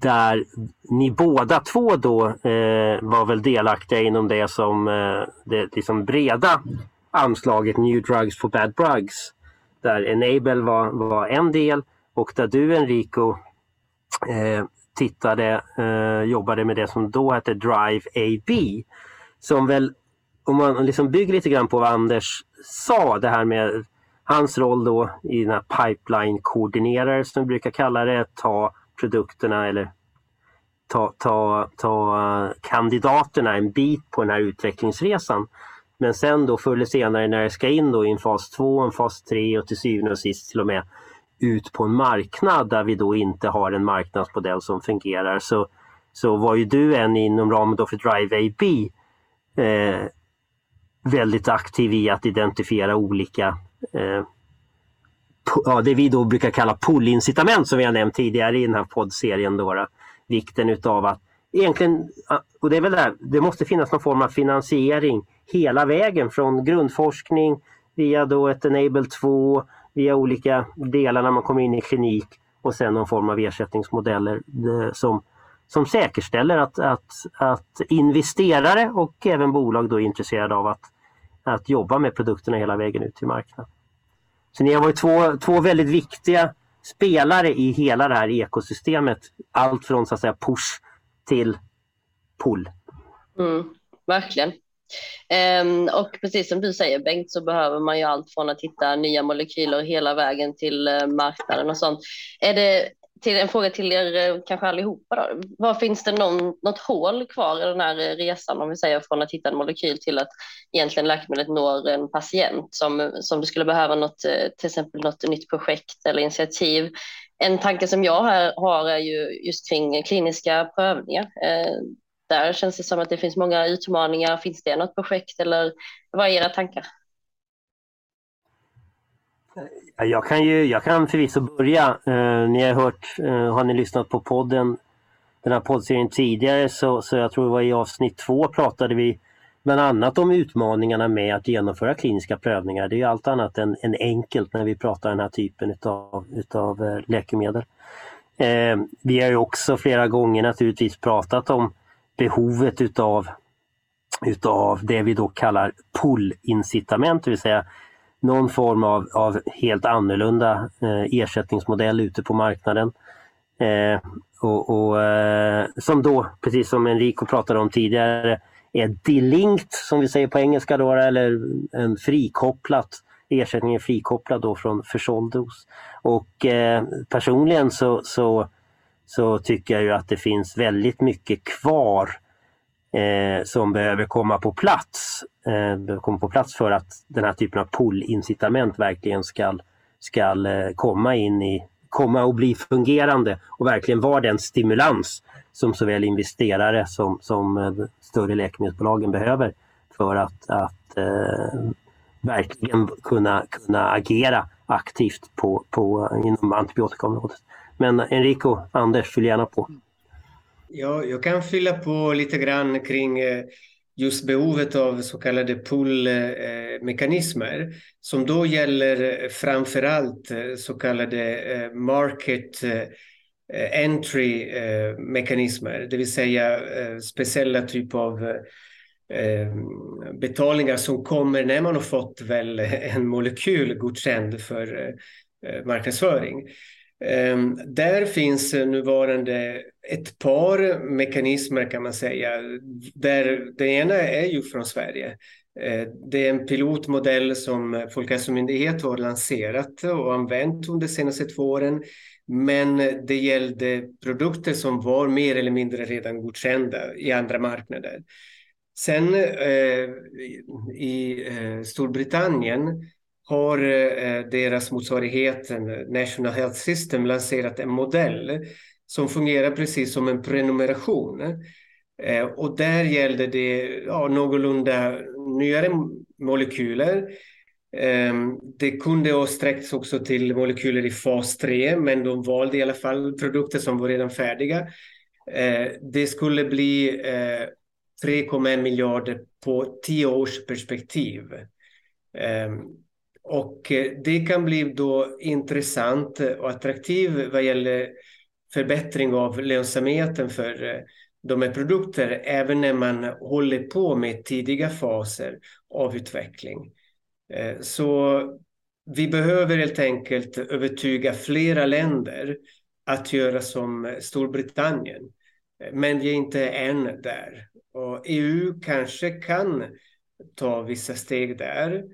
där ni båda två då eh, var väl delaktiga inom det som eh, det liksom breda anslaget New Drugs for Bad Drugs. Där Enable var, var en del och där du Enrico eh, tittade, eh, jobbade med det som då hette Drive AB. Som väl, om man liksom bygger lite grann på vad Anders sa, det här med hans roll då i den här pipeline koordinerare som vi brukar kalla det, ta produkterna eller ta, ta, ta eh, kandidaterna en bit på den här utvecklingsresan. Men sen då förr eller senare när det ska in då i en fas 2, en fas 3 och till syvende och sist till och med ut på en marknad där vi då inte har en marknadsmodell som fungerar så, så var ju du en inom ramen då för Drive AB eh, väldigt aktiv i att identifiera olika eh, ja, det vi då brukar kalla pull incitament som vi har nämnt tidigare i den här poddserien. Då, då. Vikten utav att egentligen, och det är väl där, det måste finnas någon form av finansiering hela vägen från grundforskning via då ett Enable 2, via olika delar när man kommer in i klinik och sen någon form av ersättningsmodeller eh, som, som säkerställer att, att, att investerare och även bolag då är intresserade av att, att jobba med produkterna hela vägen ut till marknaden. Så ni har varit två, två väldigt viktiga spelare i hela det här ekosystemet. Allt från så att säga push till pull. Mm, verkligen. Um, och precis som du säger Bengt så behöver man ju allt från att hitta nya molekyler hela vägen till uh, marknaden och sånt. Är det till en fråga till er eh, kanske allihopa då. Var finns det någon, något hål kvar i den här eh, resan om vi säger från att hitta en molekyl till att egentligen läkemedlet når en patient som, som du skulle behöva något, eh, till exempel något nytt projekt eller initiativ. En tanke som jag har, har är ju just kring kliniska prövningar. Där känns det som att det finns många utmaningar. Finns det något projekt eller vad är era tankar? Jag kan, ju, jag kan förvisso börja. Eh, ni har hört, eh, har ni lyssnat på podden, den här poddserien tidigare så, så jag tror det var i avsnitt två pratade vi bland annat om utmaningarna med att genomföra kliniska prövningar. Det är allt annat än, än enkelt när vi pratar den här typen utav, utav eh, läkemedel. Eh, vi har ju också flera gånger naturligtvis pratat om behovet utav, utav det vi då kallar pull-incitament, det vill säga någon form av, av helt annorlunda eh, ersättningsmodell ute på marknaden. Eh, och, och eh, Som då, precis som Enrico pratade om tidigare, är delinkt som vi säger på engelska då, eller en frikopplat Ersättningen är frikopplad då från försåld dos. Och eh, personligen så, så, så tycker jag ju att det finns väldigt mycket kvar eh, som behöver komma på plats behöver komma på plats för att den här typen av pull-incitament verkligen ska, ska eh, komma in i komma och bli fungerande och verkligen vara den stimulans som såväl investerare som, som eh, större läkemedelsbolagen behöver för att, att eh, verkligen kunna, kunna agera aktivt på, på, inom antibiotikaområdet. Men Enrico, Anders, fyll gärna på. Ja, jag kan fylla på lite grann kring eh, just behovet av så kallade pull-mekanismer eh, som då gäller eh, framför allt eh, så kallade market entry-mekanismer, det vill säga speciella typer av betalningar som kommer när man har fått väl [LAUGHS] en molekyl godkänd för marknadsföring. Ehm, där finns nuvarande ett par mekanismer kan man säga. Där det ena är ju från Sverige. Ehm, det är en pilotmodell som Folkhälsomyndigheten har lanserat och använt under de senaste två åren. Men det gällde produkter som var mer eller mindre redan godkända i andra marknader. Sen eh, i eh, Storbritannien har eh, deras motsvarighet, National Health System, lanserat en modell som fungerar precis som en prenumeration. Eh, och där gällde det ja, någorlunda nyare molekyler. Ehm, det kunde ha sträckts också till molekyler i fas 3, men de valde i alla fall produkter som var redan färdiga. Eh, det skulle bli 3,1 miljarder på tio års perspektiv. Ehm, och eh, det kan bli då intressant och attraktivt vad gäller förbättring av lönsamheten för eh, de här produkterna även när man håller på med tidiga faser av utveckling. Eh, så vi behöver helt enkelt övertyga flera länder att göra som Storbritannien. Men vi är inte än där. Och EU kanske kan ta vissa steg där.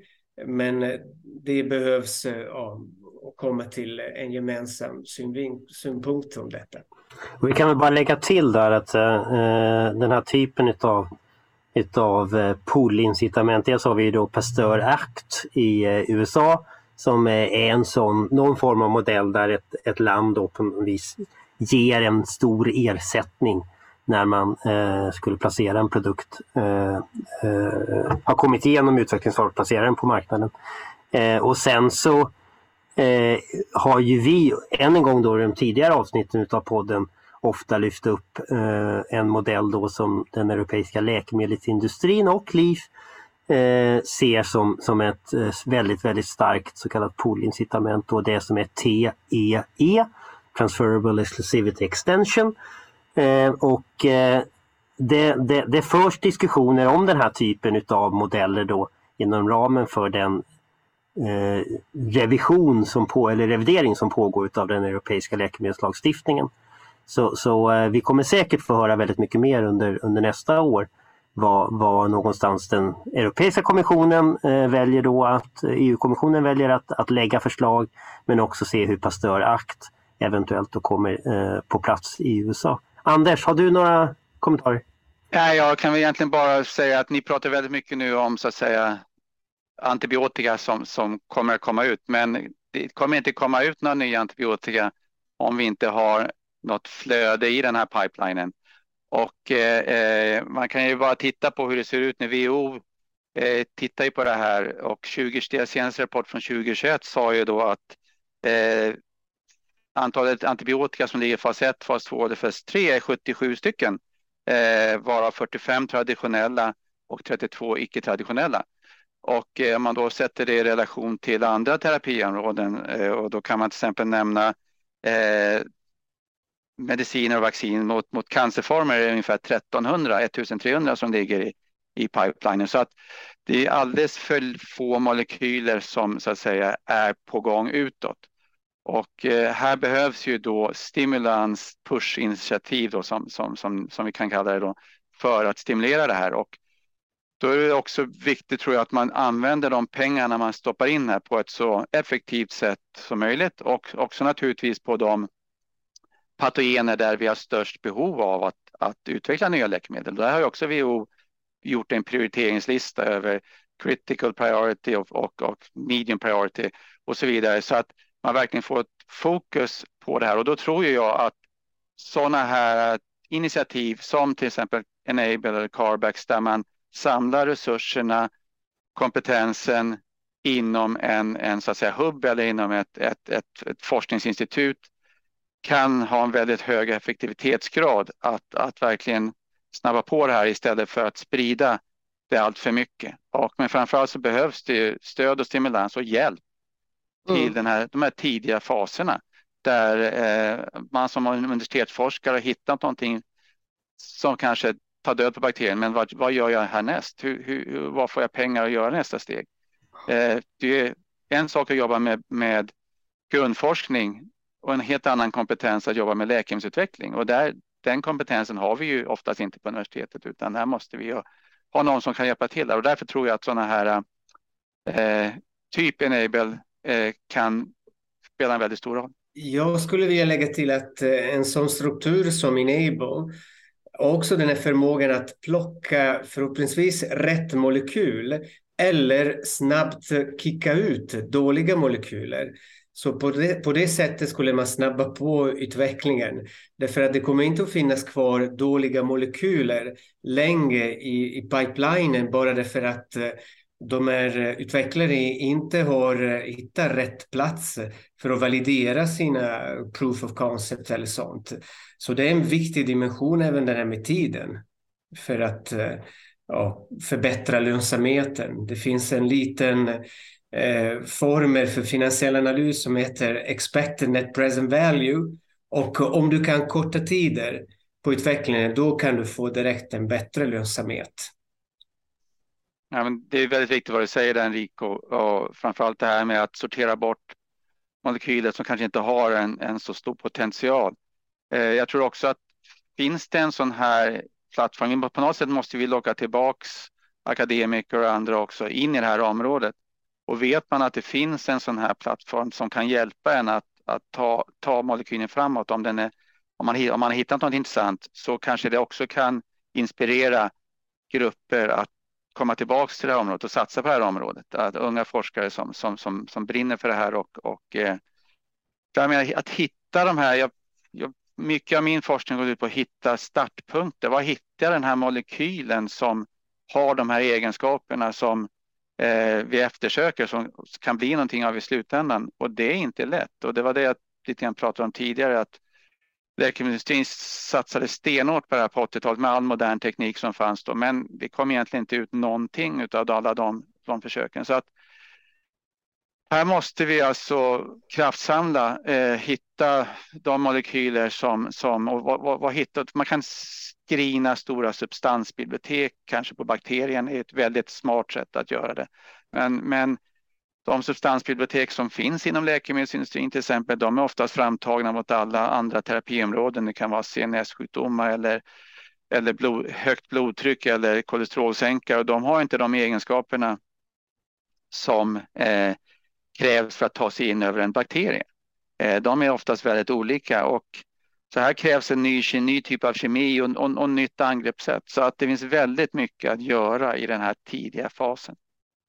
Men eh, det behövs eh, ja, komma till en gemensam synpunkt om detta. Vi kan väl bara lägga till där att eh, eh den här typen utav utav eh, pull-incitament. Dels har vi då Pasteur Act i USA som är en sån, någon form av modell där ett, ett land då på något vis ger en stor ersättning när man eh, skulle placera en produkt, eh, eh, har kommit igenom utvecklingsfasen och placera den på marknaden. Eh, och sen så eh, har ju vi, än en gång då i de tidigare avsnitten av podden, ofta lyft upp eh, en modell då som den europeiska läkemedelsindustrin och LIF eh, ser som, som ett eh, väldigt, väldigt starkt så kallat poolinncitament och det som är TEE, e, Transferable Exclusivity Extension, Eh, Eh, och eh, det, det, det förs diskussioner om den här typen av modeller då inom ramen för den eh, revision som på, eller revidering som pågår av den europeiska läkemedelslagstiftningen. Så, så eh, vi kommer säkert få höra väldigt mycket mer under, under nästa år vad, vad någonstans den Europeiska kommissionen eh, väljer då att eh, EU-kommissionen väljer att, att lägga förslag men också se hur Pasteur Act eventuellt då kommer eh, på plats i USA. Anders, har du några kommentarer? Nej, jag kan väl egentligen bara säga att ni pratar väldigt mycket nu om så att säga antibiotika som, som kommer att komma ut. Men det kommer inte komma ut några nya antibiotika om vi inte har något flöde i den här pipelinen. Och eh, eh man kan ju bara titta på hur det ser ut när WHO eh, tittar på det här och 20, deras senaste rapport från 2021 sa ju då att eh, Antalet antibiotika som ligger i fas 1, fas 2 eller fas 3 är 77 stycken, eh, varav 45 traditionella och 32 icke-traditionella. Och eh, om man då sätter det i relation till andra terapiområden eh, och då kan man till exempel nämna eh, mediciner och vaccin mot, mot cancerformer är ungefär 1300, 1300 som ligger i, i pipelinen. Så att det är alldeles för få molekyler som så att säga är på gång utåt. Och eh, här behövs ju då stimulans, push-initiativ då, som, som, som, som vi kan kalla det då, för att stimulera det här. Och då är det också viktigt tror jag att man använder de pengarna man stoppar in här på ett så effektivt sätt som möjligt och också naturligtvis på de patogener där vi har störst behov av att, att utveckla nya läkemedel. Där har ju också WHO gjort en prioriteringslista över critical priority och, och, och medium priority och så vidare så att man verkligen får ett fokus på det här och då tror jag att sådana här initiativ som till exempel Enable eller Carbacks där man samlar resurserna, kompetensen inom en, en så att säga hubb eller inom ett, ett, ett, ett forskningsinstitut kan ha en väldigt hög effektivitetsgrad att, att verkligen snabba på det här istället för att sprida det allt för mycket. Och, men framförallt så behövs det stöd och stimulans och hjälp till mm. den här, de här tidiga faserna där eh, man som universitetsforskare har hittat någonting som kanske tar död på bakterien. Men vad, vad gör jag härnäst? Hur, hur, vad får jag pengar att göra nästa steg? Eh, det är en sak att jobba med, med grundforskning och en helt annan kompetens att jobba med läkemedelsutveckling. Och där, den kompetensen har vi ju oftast inte på universitetet utan här måste vi ha, ha någon som kan hjälpa till. Där. Och därför tror jag att sådana här eh, typ Enable Eh, kan spela en väldigt stor roll. Jag skulle vilja lägga till att eh, en sån struktur som Enable också den här förmågan att plocka förhoppningsvis rätt molekyl eller snabbt kicka ut dåliga molekyler. Så på det, på det sättet skulle man snabba på utvecklingen. Därför att det kommer inte att finnas kvar dåliga molekyler länge i, i pipelinen bara därför att eh, de här eh, utvecklare inte har eh, hittat rätt plats för att validera sina proof of concept eller sånt. Så det är en viktig dimension även den här med tiden för att eh, ja, förbättra lönsamheten. Det finns en liten eh, formel för finansiell analys som heter expected net present value och om du kan korta tider på utvecklingen då kan du få direkt en bättre lönsamhet. Ja, men det är väldigt viktigt vad du säger där Enrico och framförallt det här med att sortera bort molekyler som kanske inte har en, en så stor potential. Eh, jag tror också att finns det en sån här plattform, på något sätt måste vi locka tillbaks akademiker och andra också in i det här området. Och vet man att det finns en sån här plattform som kan hjälpa en att, att ta, ta molekylen framåt, om, den är, om, man, om man har hittat något intressant så kanske det också kan inspirera grupper att komma tillbaka till det här området och satsa på det här området. Att unga forskare som, som, som, som brinner för det här och, och eh, jag menar, att hitta de här, jag, jag, mycket av min forskning går ut på att hitta startpunkter. Var hittar jag den här molekylen som har de här egenskaperna som eh, vi eftersöker som kan bli någonting av i slutändan? Och det är inte lätt. Och det var det jag lite grann pratade om tidigare, att läkemedelsindustrin satsade stenhårt på det här på 80-talet med all modern teknik som fanns då, men det kom egentligen inte ut någonting av alla de, de försöken. Så att här måste vi alltså kraftsamla, eh, hitta de molekyler som, som och vad, vad, vad hittat, man kan skrina stora substansbibliotek kanske på bakterien är ett väldigt smart sätt att göra det. Men, men de substansbibliotek som finns inom läkemedelsindustrin till exempel, de är oftast framtagna mot alla andra terapiområden. Det kan vara CNS-sjukdomar eller, eller blod, högt blodtryck eller kolesterolsänkare de har inte de egenskaperna som eh, krävs för att ta sig in över en bakterie. Eh, de är oftast väldigt olika och så här krävs en ny, ny typ av kemi och, och, och nytt angreppssätt. Så att det finns väldigt mycket att göra i den här tidiga fasen.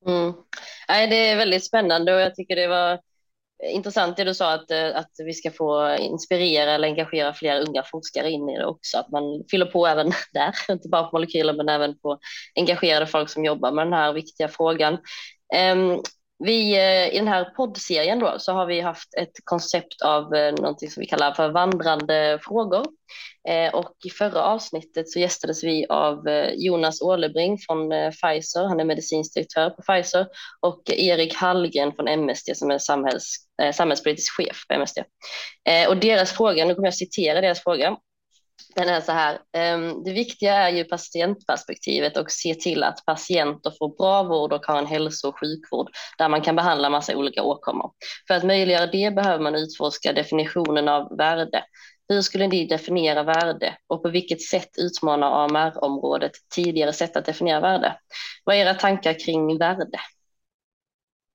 Mm. Nej, det är väldigt spännande och jag tycker det var intressant det du sa att, eh, att vi ska få inspirera eller engagera fler unga forskare in i det också. Att man fyller på även [LAUGHS] där, inte bara på molekyler men även på engagerade folk som jobbar med den här viktiga frågan. Ehm, vi, eh, I den här poddserien då, så har vi haft ett koncept av något någonting som vi kallar för vandrande frågor. Eh, och i förra avsnittet så gästades vi av Jonas Ålebring från Pfizer, han är medicinsk direktör på Pfizer, och Erik Hallgren från MSD som är samhälls, samhällspolitisk chef på MSD. Och deras fråga, nu kommer jag citera deras fråga, den är så här, ehm, det viktiga är ju patientperspektivet och se till att patienter får bra vård och har en hälso och sjukvård där man kan behandla massa olika åkommor. För att möjliggöra det behöver man utforska definitionen av värde. Hur skulle ni definiera värde och på vilket sätt utmanar AMR-området tidigare sätt att definiera värde? Vad är era tankar kring värde?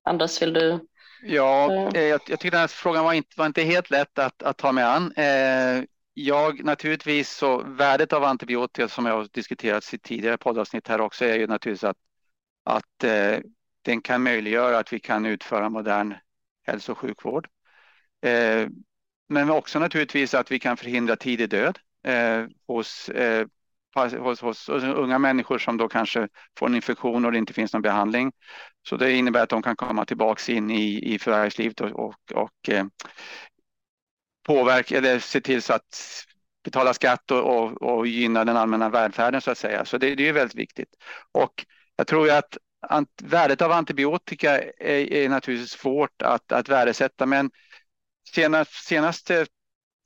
Anders, vill du? Ja, eh, jag, jag tycker den här frågan var inte, var inte helt lätt att, att ta med an. Eh, jag naturligtvis så värdet av antibiotika som jag har diskuterat i tidigare poddavsnitt här också är ju naturligtvis att, att eh, den kan möjliggöra att vi kan utföra modern hälso och sjukvård. Eh, men också naturligtvis att vi kan förhindra tidig död eh, hos, eh, hos, hos, hos, unga människor som då kanske får en infektion och det inte finns någon behandling. Så det innebär att de kan komma tillbaka in i, i förvärvslivet och, och, och eh, påverka eller se till så att betala skatt och, och, och gynna den allmänna välfärden så att säga. Så det, det är väldigt viktigt. Och jag tror att värdet av antibiotika är, är naturligtvis svårt att, att värdesätta, men senast, senaste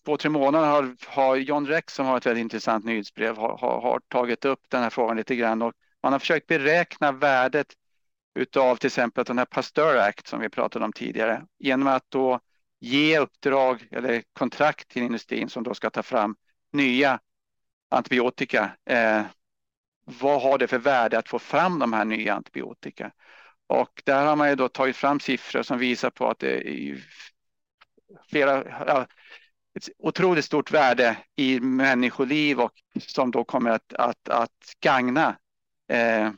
två, tre månader har, har John Rex som har ett väldigt intressant nyhetsbrev har, har, har, tagit upp den här frågan lite grann och man har försökt beräkna värdet utav till exempel den här Pasteur Act som vi pratade om tidigare genom att då ge uppdrag eller kontrakt till industrin som då ska ta fram nya antibiotika. Eh, vad har det för värde att få fram de här nya antibiotika? Och där har man ju då tagit fram siffror som visar på att det är flera, ja, ett otroligt stort värde i människoliv och som då kommer att, att, att gagna, eh,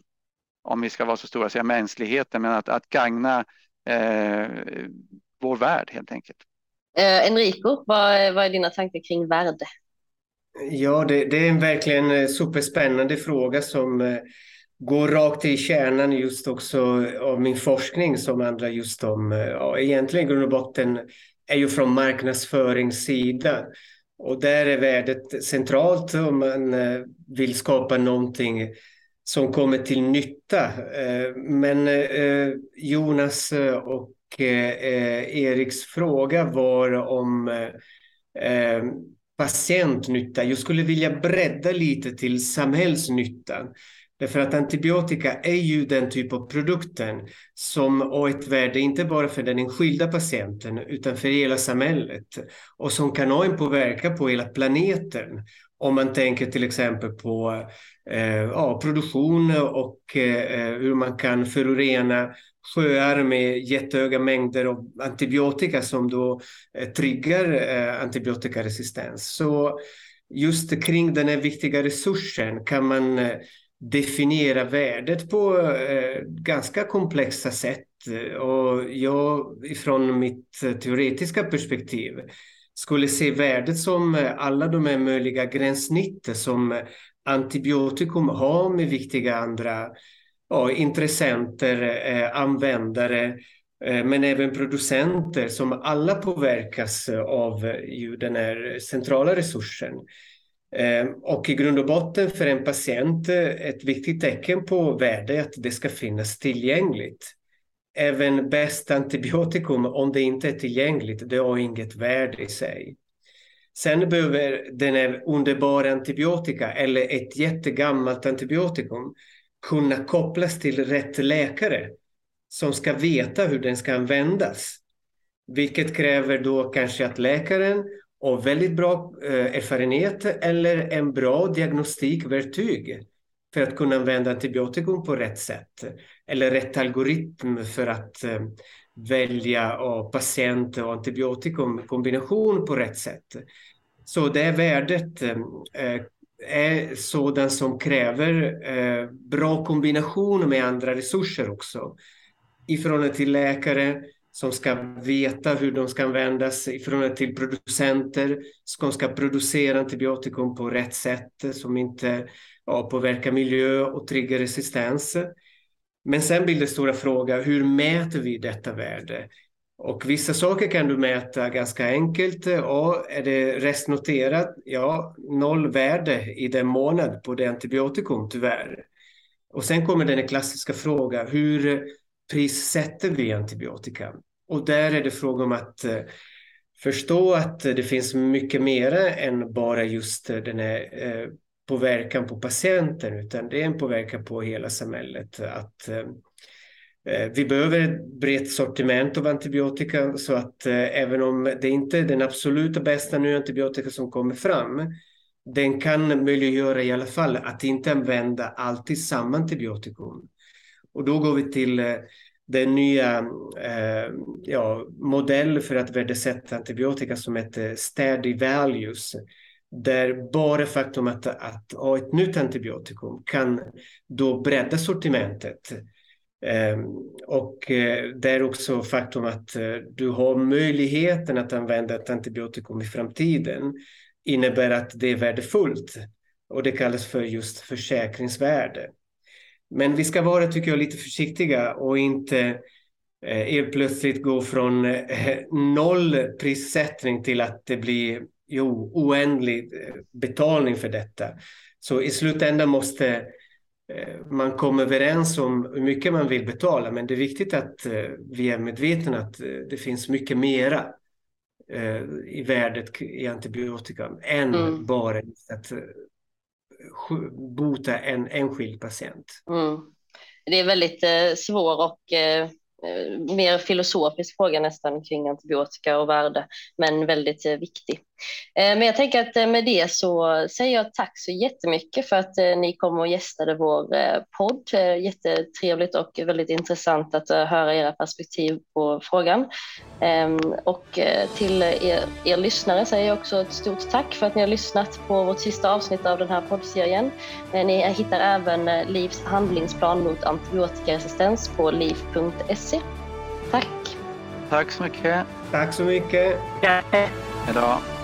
om vi ska vara så stora, säga mänskligheten, men att, att gagna eh, vår värld helt enkelt. Eh, Enrico, vad, vad är dina tankar kring värde? Ja, det, det är en verkligen eh, superspännande fråga som eh, går rakt i kärnan just också av min forskning som handlar just om, eh, ja, egentligen grund och botten är ju från marknadsföringssidan. Och där är värdet centralt om man vill skapa någonting som kommer till nytta. Men Jonas och Eh, eh, Eriks fråga var om eh, patientnytta. Jag skulle vilja bredda lite till samhällsnyttan. Därför att antibiotika är ju den typ av produkten som har ett värde inte bara för den enskilda patienten utan för hela samhället och som kan ha en påverkan på hela planeten. Om man tänker till exempel på eh, ja, produktion och eh, hur man kan förorena sjöar med jättehöga mängder av antibiotika som då eh, triggar eh, antibiotikaresistens. Så just kring den här viktiga resursen kan man eh, definiera värdet på eh, ganska komplexa sätt. Och jag från mitt eh, teoretiska perspektiv skulle se värdet som eh, alla de här möjliga gränssnitt som eh, antibiotikum har med viktiga andra ja, intressenter, eh, användare, eh, men även producenter som alla påverkas eh, av eh, ju den här centrala resursen. Eh, och i grund och botten för en patient, eh, ett viktigt tecken på värde är att det ska finnas tillgängligt. Även bäst antibiotikum, om det inte är tillgängligt, det har inget värde i sig. Sen behöver den här underbara antibiotika eller ett jättegammalt antibiotikum kunna kopplas till rätt läkare som ska veta hur den ska användas. Vilket kräver då kanske att läkaren har väldigt bra eh, erfarenhet eller en bra diagnostikverktyg för att kunna använda antibiotikum på rätt sätt. Eller rätt algoritm för att eh, välja patient och antibiotikum kombination på rätt sätt. Så det värdet eh, är sådant som kräver eh, bra kombination med andra resurser också. I förhållande till läkare som ska veta hur de ska användas, i förhållande till producenter som ska producera antibiotikum på rätt sätt som inte ja, påverkar miljö och triggar resistens. Men sen blir det stora frågan, hur mäter vi detta värde? Och vissa saker kan du mäta ganska enkelt. Eh, ja, är det restnoterat? Ja, noll värde i den månad på det antibiotikum tyvärr. Och sen kommer den klassiska frågan, hur prissätter vi antibiotika? Och där är det fråga om att eh, förstå att det finns mycket mer än bara just den här eh, påverkan på patienten, utan det är en påverkan på hela samhället. Att Eh, Eh, vi behöver ett brett sortiment av antibiotika så att eh, även om det inte är den absoluta bästa nya antibiotika som kommer fram, den kan möjliggöra i alla fall att inte använda alltid samma antibiotikum. Och då går vi till eh, den nya eh, ja, modell för att värdesätta antibiotika som heter Steady Values. där bara faktum att, att ha ett nytt antibiotikum kan då bredda sortimentet. Ehm, och eh, det är också faktum att eh, du har möjligheten att använda ett antibiotikum i framtiden innebär att det är värdefullt och det kallas för just försäkringsvärde. Men vi ska vara, tycker jag, lite försiktiga och inte eh, helt plötsligt gå från noll prissättning till att det blir jo, oändlig betalning för detta. Så i slutändan måste man kommer överens om hur mycket man vill betala, men det är viktigt att eh, vi är medvetna att eh, det finns mycket mera i värdet i antibiotika än mm. bara att bota en enskild patient. Mm. Det är väldigt svår och mer filosofisk fråga nästan kring antibiotika och värde, men väldigt viktig. Eh, men jag tänker att eh, med det så säger jag tack så jättemycket för att eh, ni kom och gästade vår podd. Jättetrevligt och väldigt intressant att höra era perspektiv på frågan. Ehm, och till er, er lyssnare säger jag också ett stort tack för att ni har lyssnat på vårt sista avsnitt av den här poddserien. Ni hittar även LIVs handlingsplan mot antibiotikaresistens på liv.se. Tack! Tack så mycket! Tack så mycket! Hej då!